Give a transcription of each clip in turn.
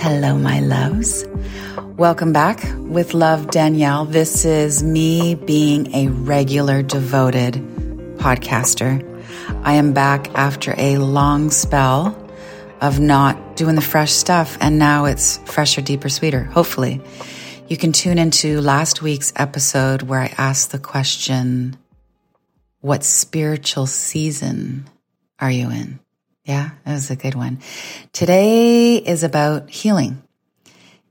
Hello, my loves. Welcome back with Love Danielle. This is me being a regular devoted podcaster. I am back after a long spell of not doing the fresh stuff, and now it's fresher, deeper, sweeter, hopefully. You can tune into last week's episode where I asked the question, What spiritual season are you in? Yeah, that was a good one. Today is about healing.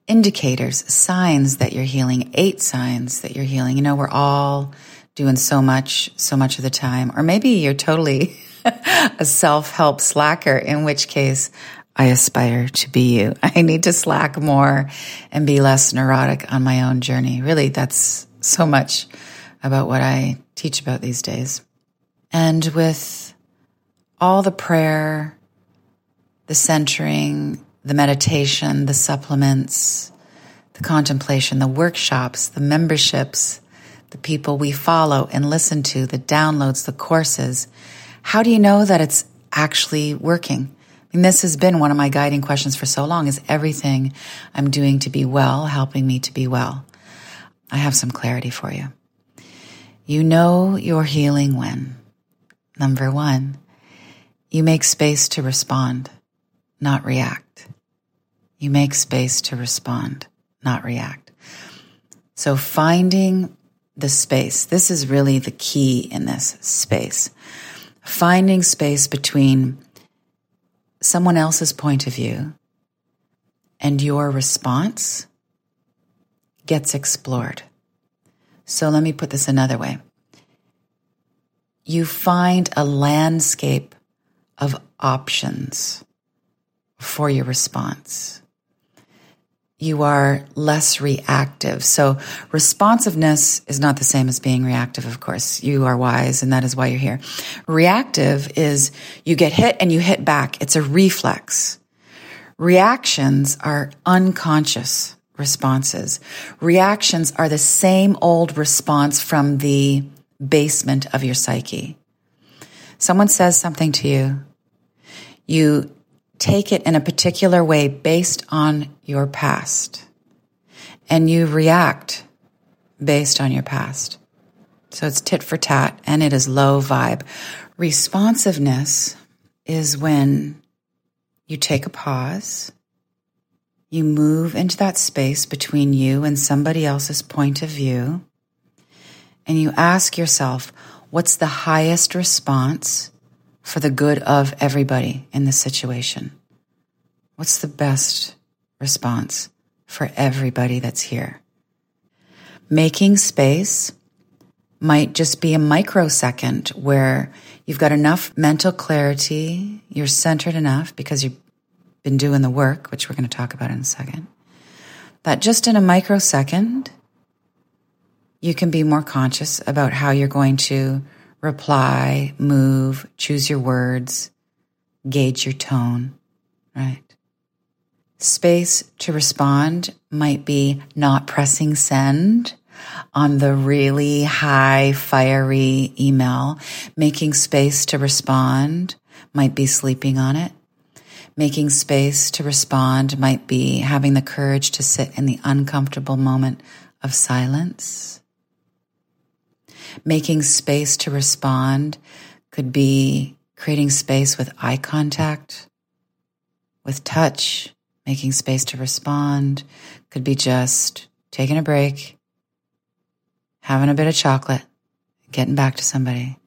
Indicators, signs that you're healing, eight signs that you're healing. You know, we're all doing so much, so much of the time. Or maybe you're totally a self help slacker, in which case I aspire to be you. I need to slack more and be less neurotic on my own journey. Really, that's so much about what I teach about these days. And with all the prayer, the centering, the meditation, the supplements, the contemplation, the workshops, the memberships, the people we follow and listen to, the downloads, the courses. How do you know that it's actually working? Mean, this has been one of my guiding questions for so long is everything I'm doing to be well helping me to be well? I have some clarity for you. You know you're healing when, number one, you make space to respond, not react. You make space to respond, not react. So finding the space, this is really the key in this space. Finding space between someone else's point of view and your response gets explored. So let me put this another way. You find a landscape of options for your response. You are less reactive. So responsiveness is not the same as being reactive, of course. You are wise and that is why you're here. Reactive is you get hit and you hit back. It's a reflex. Reactions are unconscious responses. Reactions are the same old response from the basement of your psyche. Someone says something to you you take it in a particular way based on your past and you react based on your past. So it's tit for tat and it is low vibe. Responsiveness is when you take a pause, you move into that space between you and somebody else's point of view, and you ask yourself, what's the highest response for the good of everybody in the situation? What's the best response for everybody that's here? Making space might just be a microsecond where you've got enough mental clarity, you're centered enough because you've been doing the work, which we're going to talk about in a second, that just in a microsecond, you can be more conscious about how you're going to reply, move, choose your words, gauge your tone, right? Space to respond might be not pressing send on the really high, fiery email. Making space to respond might be sleeping on it. Making space to respond might be having the courage to sit in the uncomfortable moment of silence. Making space to respond could be creating space with eye contact, with touch, making space to respond, could be just taking a break, having a bit of chocolate, getting back to somebody.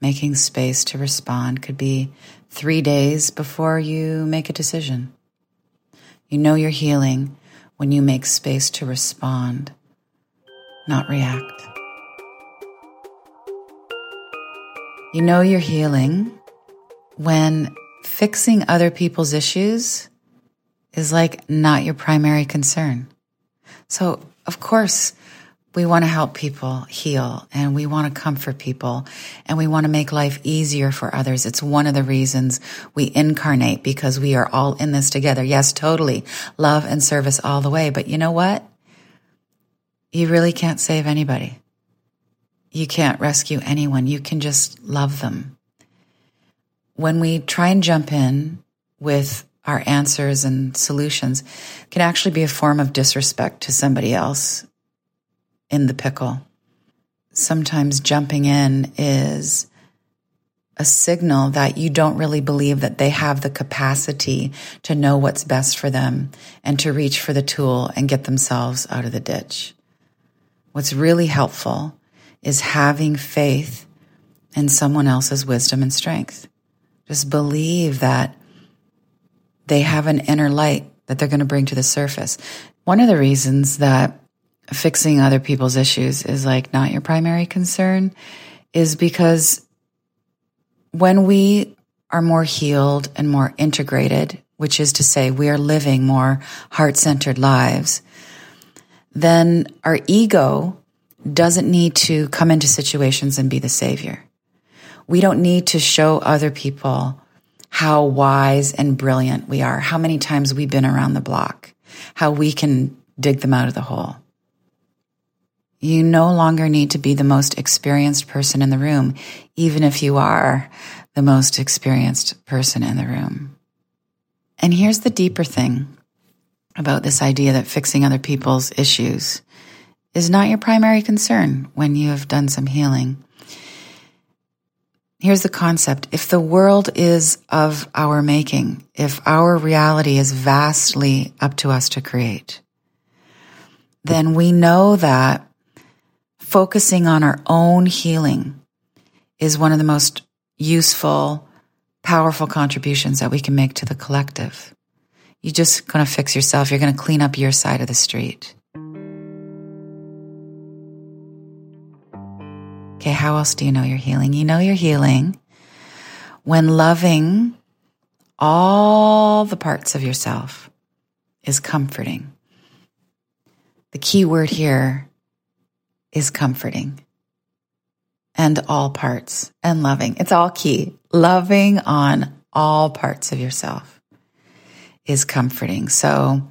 Making space to respond could be three days before you make a decision. You know you're healing when you make space to respond, not react. You know you're healing when fixing other people's issues is like not your primary concern. So, of course, we want to help people heal and we want to comfort people and we want to make life easier for others. It's one of the reasons we incarnate because we are all in this together. Yes, totally. Love and service all the way. But you know what? You really can't save anybody. You can't rescue anyone. You can just love them. When we try and jump in with our answers and solutions can actually be a form of disrespect to somebody else in the pickle. Sometimes jumping in is a signal that you don't really believe that they have the capacity to know what's best for them and to reach for the tool and get themselves out of the ditch. What's really helpful is having faith in someone else's wisdom and strength. Just believe that they have an inner light that they're going to bring to the surface. One of the reasons that fixing other people's issues is like not your primary concern is because when we are more healed and more integrated, which is to say we are living more heart centered lives, then our ego doesn't need to come into situations and be the savior. We don't need to show other people how wise and brilliant we are, how many times we've been around the block, how we can dig them out of the hole. You no longer need to be the most experienced person in the room, even if you are the most experienced person in the room. And here's the deeper thing about this idea that fixing other people's issues is not your primary concern when you have done some healing. Here's the concept. If the world is of our making, if our reality is vastly up to us to create, then we know that focusing on our own healing is one of the most useful, powerful contributions that we can make to the collective. You're just going to fix yourself. You're going to clean up your side of the street. Okay, how else do you know you're healing? You know you're healing when loving all the parts of yourself is comforting. The key word here is comforting and all parts and loving. It's all key. Loving on all parts of yourself is comforting. So,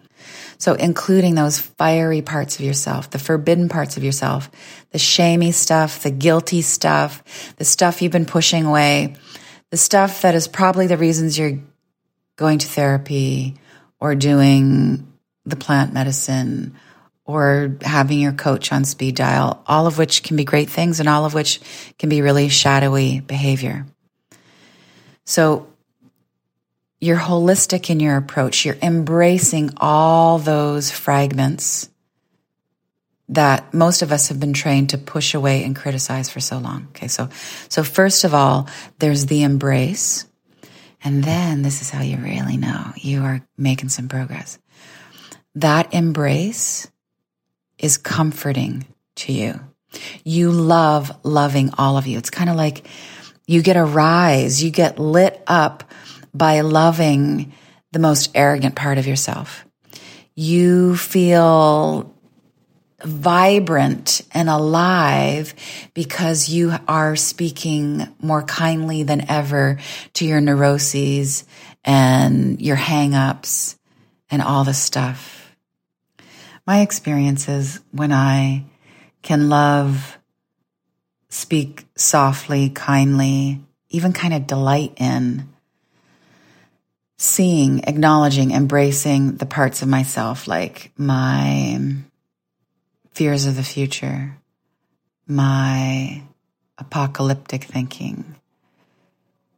so including those fiery parts of yourself, the forbidden parts of yourself, the shamey stuff, the guilty stuff, the stuff you've been pushing away, the stuff that is probably the reasons you're going to therapy or doing the plant medicine or having your coach on speed dial, all of which can be great things and all of which can be really shadowy behavior. So you're holistic in your approach. You're embracing all those fragments that most of us have been trained to push away and criticize for so long. Okay. So, so first of all, there's the embrace. And then this is how you really know you are making some progress. That embrace is comforting to you. You love loving all of you. It's kind of like you get a rise, you get lit up by loving the most arrogant part of yourself. You feel vibrant and alive because you are speaking more kindly than ever to your neuroses and your hangups and all the stuff. My experiences when I can love, speak softly, kindly, even kind of delight in seeing, acknowledging, embracing the parts of myself like my fears of the future, my apocalyptic thinking.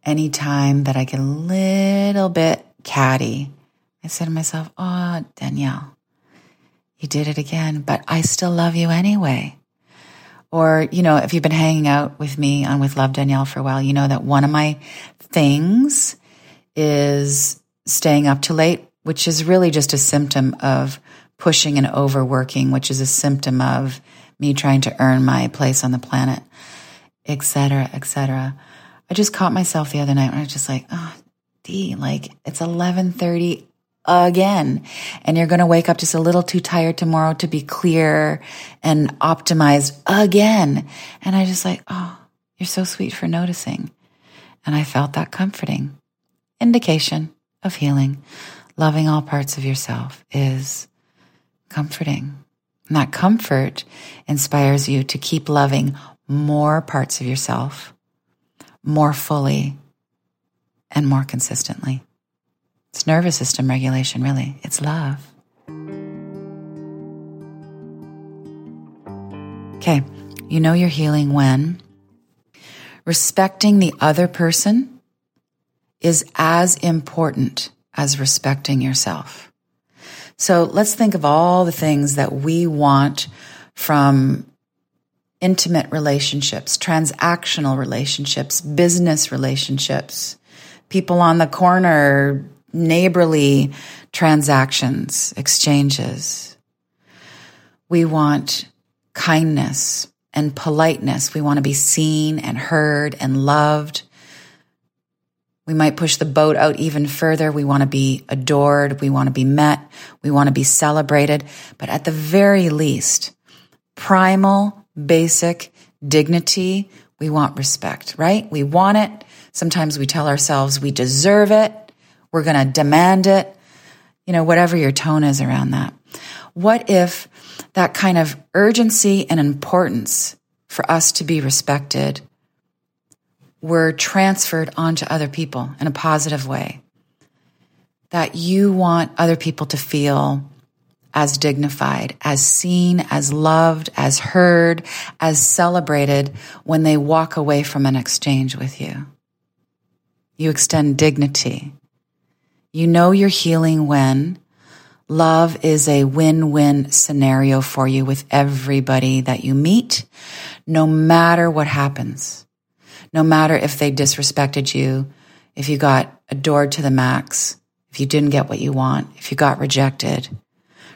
Anytime that I get a little bit catty, I say to myself, Oh, Danielle, you did it again, but I still love you anyway. Or, you know, if you've been hanging out with me on With Love Danielle for a while, you know that one of my things is staying up too late, which is really just a symptom of pushing and overworking, which is a symptom of me trying to earn my place on the planet, etc., etc. I just caught myself the other night when I was just like, oh, D, like it's 1130 again. And you're going to wake up just a little too tired tomorrow to be clear and optimized again. And I just like, oh, you're so sweet for noticing. And I felt that comforting indication of healing. Loving all parts of yourself is comforting. And that comfort inspires you to keep loving more parts of yourself more fully and more consistently. It's nervous system regulation, really. It's love. Okay, you know you're healing when respecting the other person is as important as respecting yourself. So let's think of all the things that we want from intimate relationships, transactional relationships, business relationships, people on the corner, neighborly transactions, exchanges. We want kindness and politeness. We want to be seen and heard and loved. We might push the boat out even further. We want to be adored. We want to be met. We want to be celebrated. But at the very least, primal, basic dignity, we want respect, right? We want it. Sometimes we tell ourselves we deserve it. We're going to demand it. You know, whatever your tone is around that. What if that kind of urgency and importance for us to be respected were transferred onto other people in a positive way. That you want other people to feel as dignified, as seen, as loved, as heard, as celebrated when they walk away from an exchange with you. You extend dignity. You know you're healing when love is a win-win scenario for you with everybody that you meet, no matter what happens no matter if they disrespected you, if you got adored to the max, if you didn't get what you want, if you got rejected.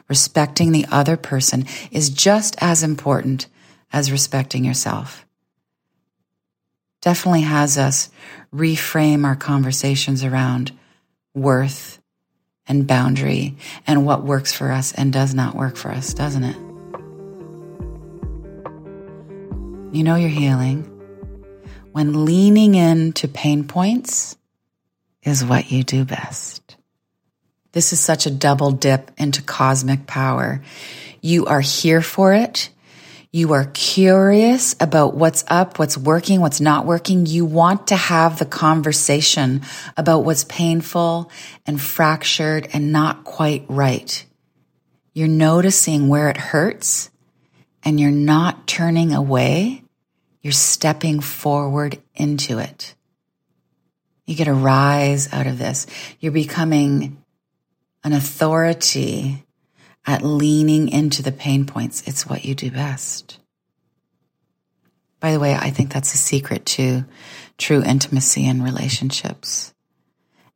Respecting the other person is just as important as respecting yourself. Definitely has us reframe our conversations around worth and boundary and what works for us and does not work for us, doesn't it? You know you're healing when leaning into pain points is what you do best. This is such a double dip into cosmic power. You are here for it. You are curious about what's up, what's working, what's not working. You want to have the conversation about what's painful and fractured and not quite right. You're noticing where it hurts and you're not turning away you're stepping forward into it. You get a rise out of this. You're becoming an authority at leaning into the pain points. It's what you do best. By the way, I think that's a secret to true intimacy in relationships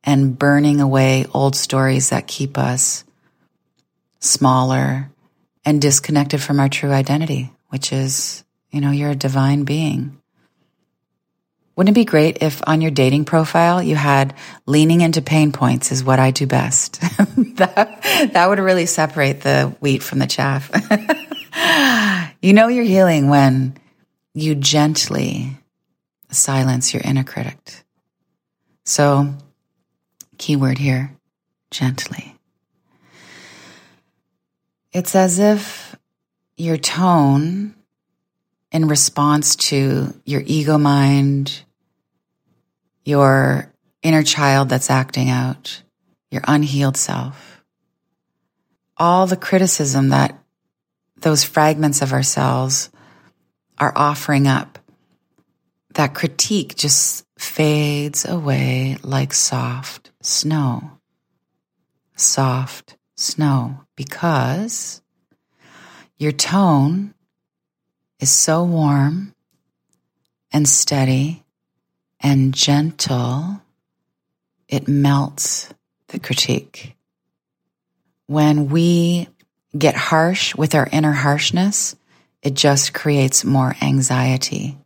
and burning away old stories that keep us smaller and disconnected from our true identity, which is, you know, you're a divine being. Wouldn't it be great if on your dating profile you had leaning into pain points is what I do best? that, that would really separate the wheat from the chaff. you know you're healing when you gently silence your inner critic. So, keyword here, gently. It's as if your tone in response to your ego mind, your inner child that's acting out, your unhealed self, all the criticism that those fragments of ourselves are offering up, that critique just fades away like soft snow. Soft snow because your tone is so warm and steady and gentle, it melts the critique. When we get harsh with our inner harshness, it just creates more anxiety.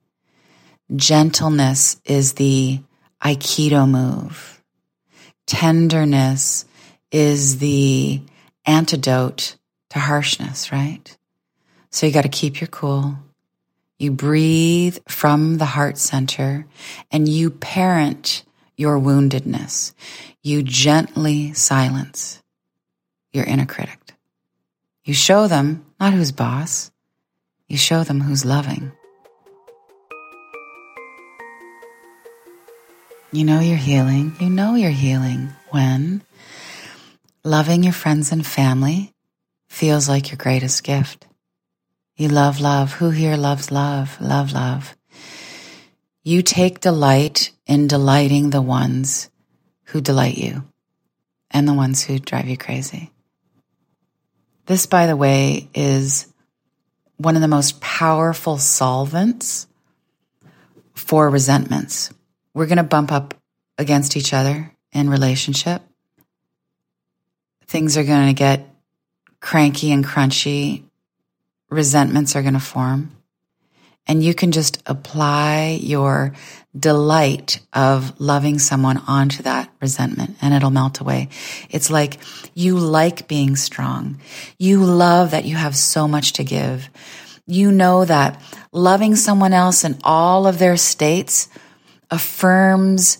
Gentleness is the Aikido move. Tenderness is the antidote to harshness, right? So you got to keep your cool. You breathe from the heart center and you parent your woundedness. You gently silence your inner critic. You show them not who's boss, you show them who's loving. You know you're healing. You know you're healing when loving your friends and family feels like your greatest gift. You love love. Who here loves love? Love love. You take delight in delighting the ones who delight you and the ones who drive you crazy. This, by the way, is one of the most powerful solvents for resentments. We're going to bump up against each other in relationship. Things are going to get cranky and crunchy. Resentments are going to form. And you can just apply your delight of loving someone onto that resentment and it'll melt away. It's like you like being strong. You love that you have so much to give. You know that loving someone else in all of their states affirms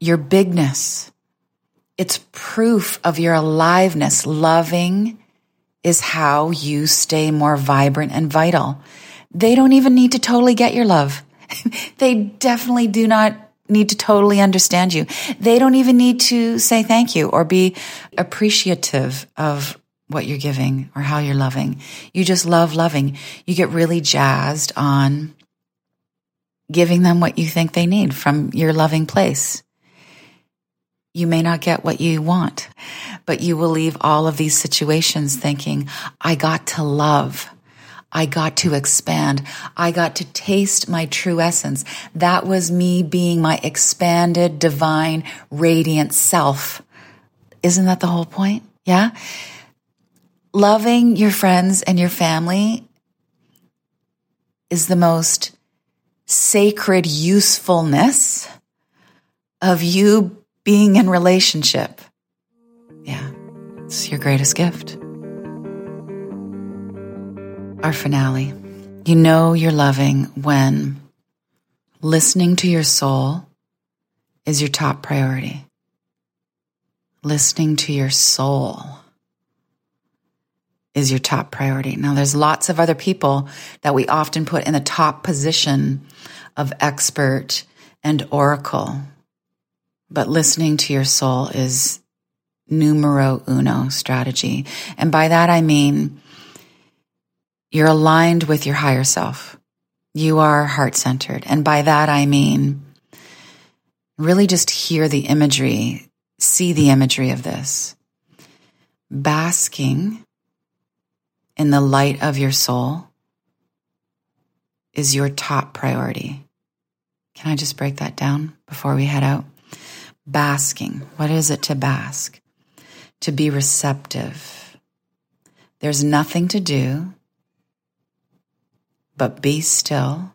your bigness. It's proof of your aliveness. Loving is how you stay more vibrant and vital. They don't even need to totally get your love. they definitely do not need to totally understand you. They don't even need to say thank you or be appreciative of what you're giving or how you're loving. You just love loving. You get really jazzed on giving them what you think they need from your loving place. You may not get what you want, but you will leave all of these situations thinking, I got to love. I got to expand. I got to taste my true essence. That was me being my expanded, divine, radiant self. Isn't that the whole point? Yeah. Loving your friends and your family is the most sacred usefulness of you being in relationship. Yeah, it's your greatest gift. Our finale. You know you're loving when listening to your soul is your top priority. Listening to your soul is your top priority. Now, there's lots of other people that we often put in the top position of expert and oracle, but listening to your soul is numero uno strategy. And by that, I mean you're aligned with your higher self. You are heart centered. And by that, I mean really just hear the imagery, see the imagery of this. Basking in the light of your soul is your top priority. Can I just break that down before we head out? Basking. What is it to bask? To be receptive. There's nothing to do but be still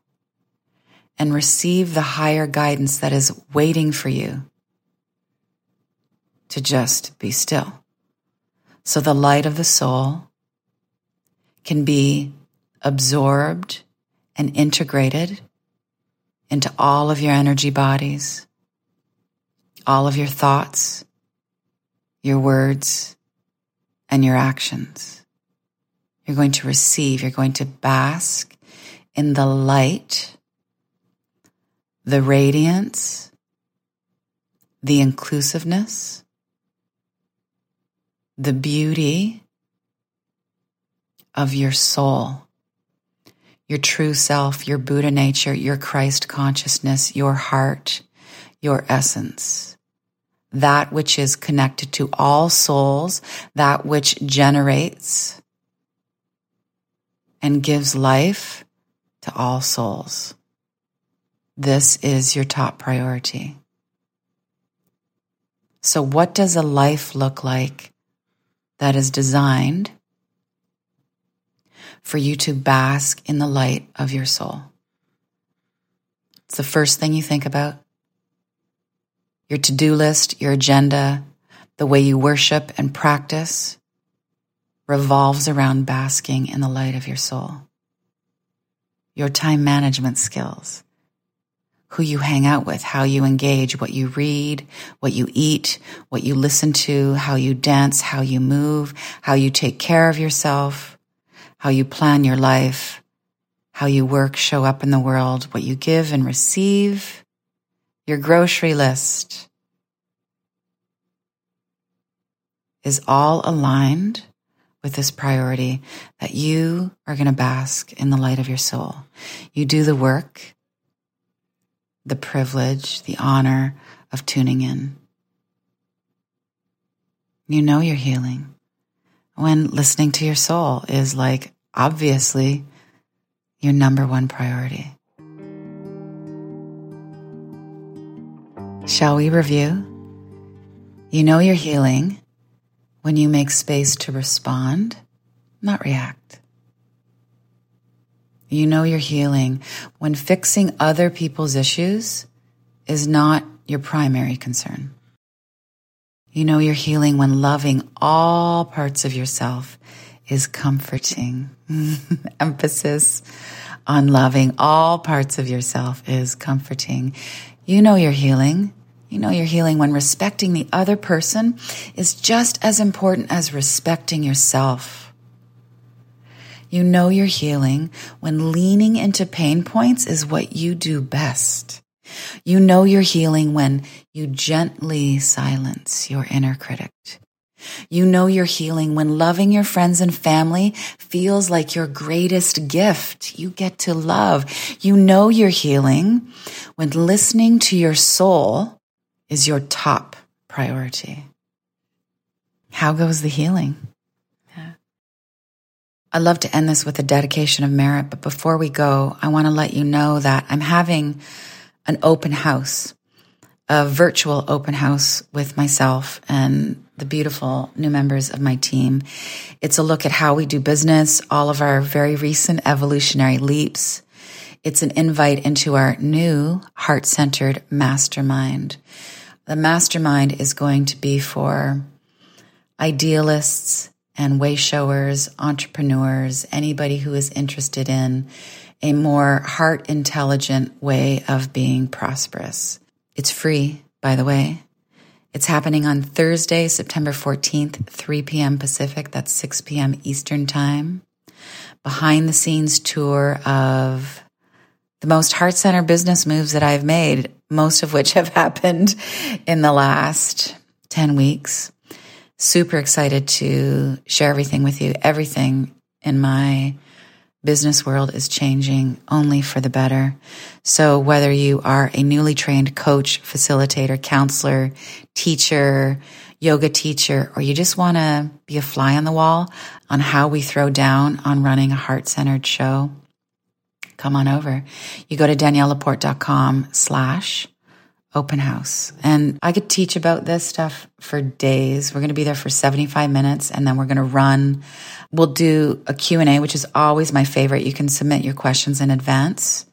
and receive the higher guidance that is waiting for you to just be still. So the light of the soul can be absorbed and integrated into all of your energy bodies, all of your thoughts, your words, and your actions. You're going to receive, you're going to bask in the light, the radiance, the inclusiveness, the beauty of your soul, your true self, your Buddha nature, your Christ consciousness, your heart, your essence. That which is connected to all souls, that which generates and gives life to all souls. This is your top priority. So, what does a life look like that is designed for you to bask in the light of your soul. It's the first thing you think about. Your to do list, your agenda, the way you worship and practice revolves around basking in the light of your soul. Your time management skills, who you hang out with, how you engage, what you read, what you eat, what you listen to, how you dance, how you move, how you take care of yourself, how you plan your life, how you work, show up in the world, what you give and receive, your grocery list is all aligned with this priority that you are going to bask in the light of your soul. You do the work the privilege, the honor of tuning in. You know you're healing when listening to your soul is like obviously your number one priority. Shall we review? You know you're healing when you make space to respond, not react. You know you're healing when fixing other people's issues is not your primary concern. You know you're healing when loving all parts of yourself is comforting. Emphasis on loving all parts of yourself is comforting. You know you're healing. You know you're healing when respecting the other person is just as important as respecting yourself. You know you're healing when leaning into pain points is what you do best. You know you're healing when you gently silence your inner critic. You know you're healing when loving your friends and family feels like your greatest gift you get to love. You know you're healing when listening to your soul is your top priority. How goes the healing? Yeah. I'd love to end this with a dedication of merit, but before we go, I want to let you know that I'm having an open house, a virtual open house with myself and the beautiful new members of my team. It's a look at how we do business, all of our very recent evolutionary leaps. It's an invite into our new heart centered mastermind. The mastermind is going to be for idealists, and way showers, entrepreneurs, anybody who is interested in a more heart intelligent way of being prosperous. It's free, by the way. It's happening on Thursday, September 14th, 3 p.m. Pacific. That's 6 p.m. Eastern Time. Behind the scenes tour of the most heart center business moves that I've made, most of which have happened in the last 10 weeks super excited to share everything with you. Everything in my business world is changing only for the better. So whether you are a newly trained coach, facilitator, counselor, teacher, yoga teacher, or you just want to be a fly on the wall on how we throw down on running a heart centered show, come on over. You go to daniellelaporte.com slash open house. And I could teach about this stuff for days. We're going to be there for 75 minutes and then we're going to run. We'll do a Q&A, which is always my favorite. You can submit your questions in advance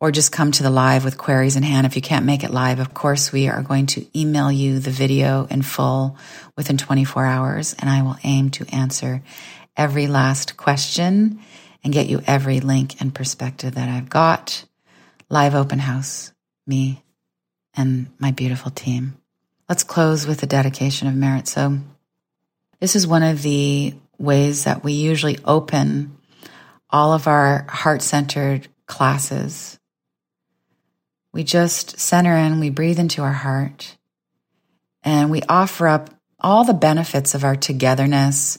or just come to the live with queries in hand. If you can't make it live, of course, we are going to email you the video in full within 24 hours and I will aim to answer every last question and get you every link and perspective that I've got. Live open house, me and my beautiful team. Let's close with a dedication of merit. So, this is one of the ways that we usually open all of our heart centered classes. We just center in, we breathe into our heart, and we offer up all the benefits of our togetherness,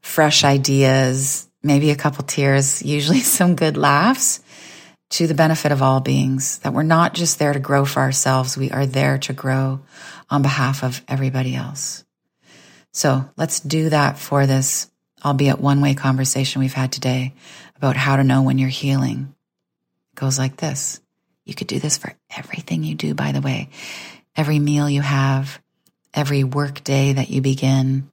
fresh ideas, maybe a couple tears, usually some good laughs to the benefit of all beings, that we're not just there to grow for ourselves, we are there to grow on behalf of everybody else. So let's do that for this, albeit one way conversation we've had today about how to know when you're healing. It goes like this. You could do this for everything you do, by the way. Every meal you have, every work day that you begin,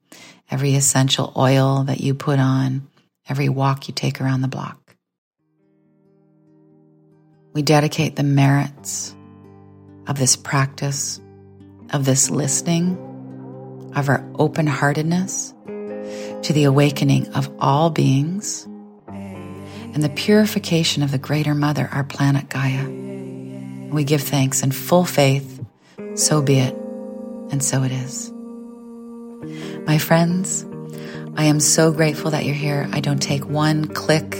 every essential oil that you put on, every walk you take around the block. We dedicate the merits of this practice, of this listening, of our open heartedness to the awakening of all beings and the purification of the greater mother, our planet Gaia. We give thanks in full faith, so be it, and so it is. My friends, I am so grateful that you're here. I don't take one click,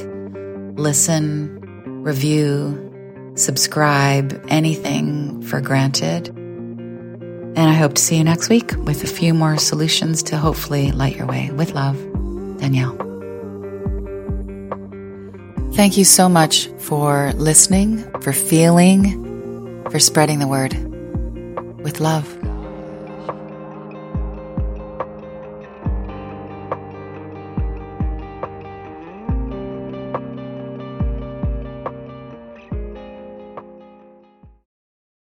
listen, review, subscribe, anything for granted. And I hope to see you next week with a few more solutions to hopefully light your way. With love, Danielle. Thank you so much for listening, for feeling, for spreading the word. With love.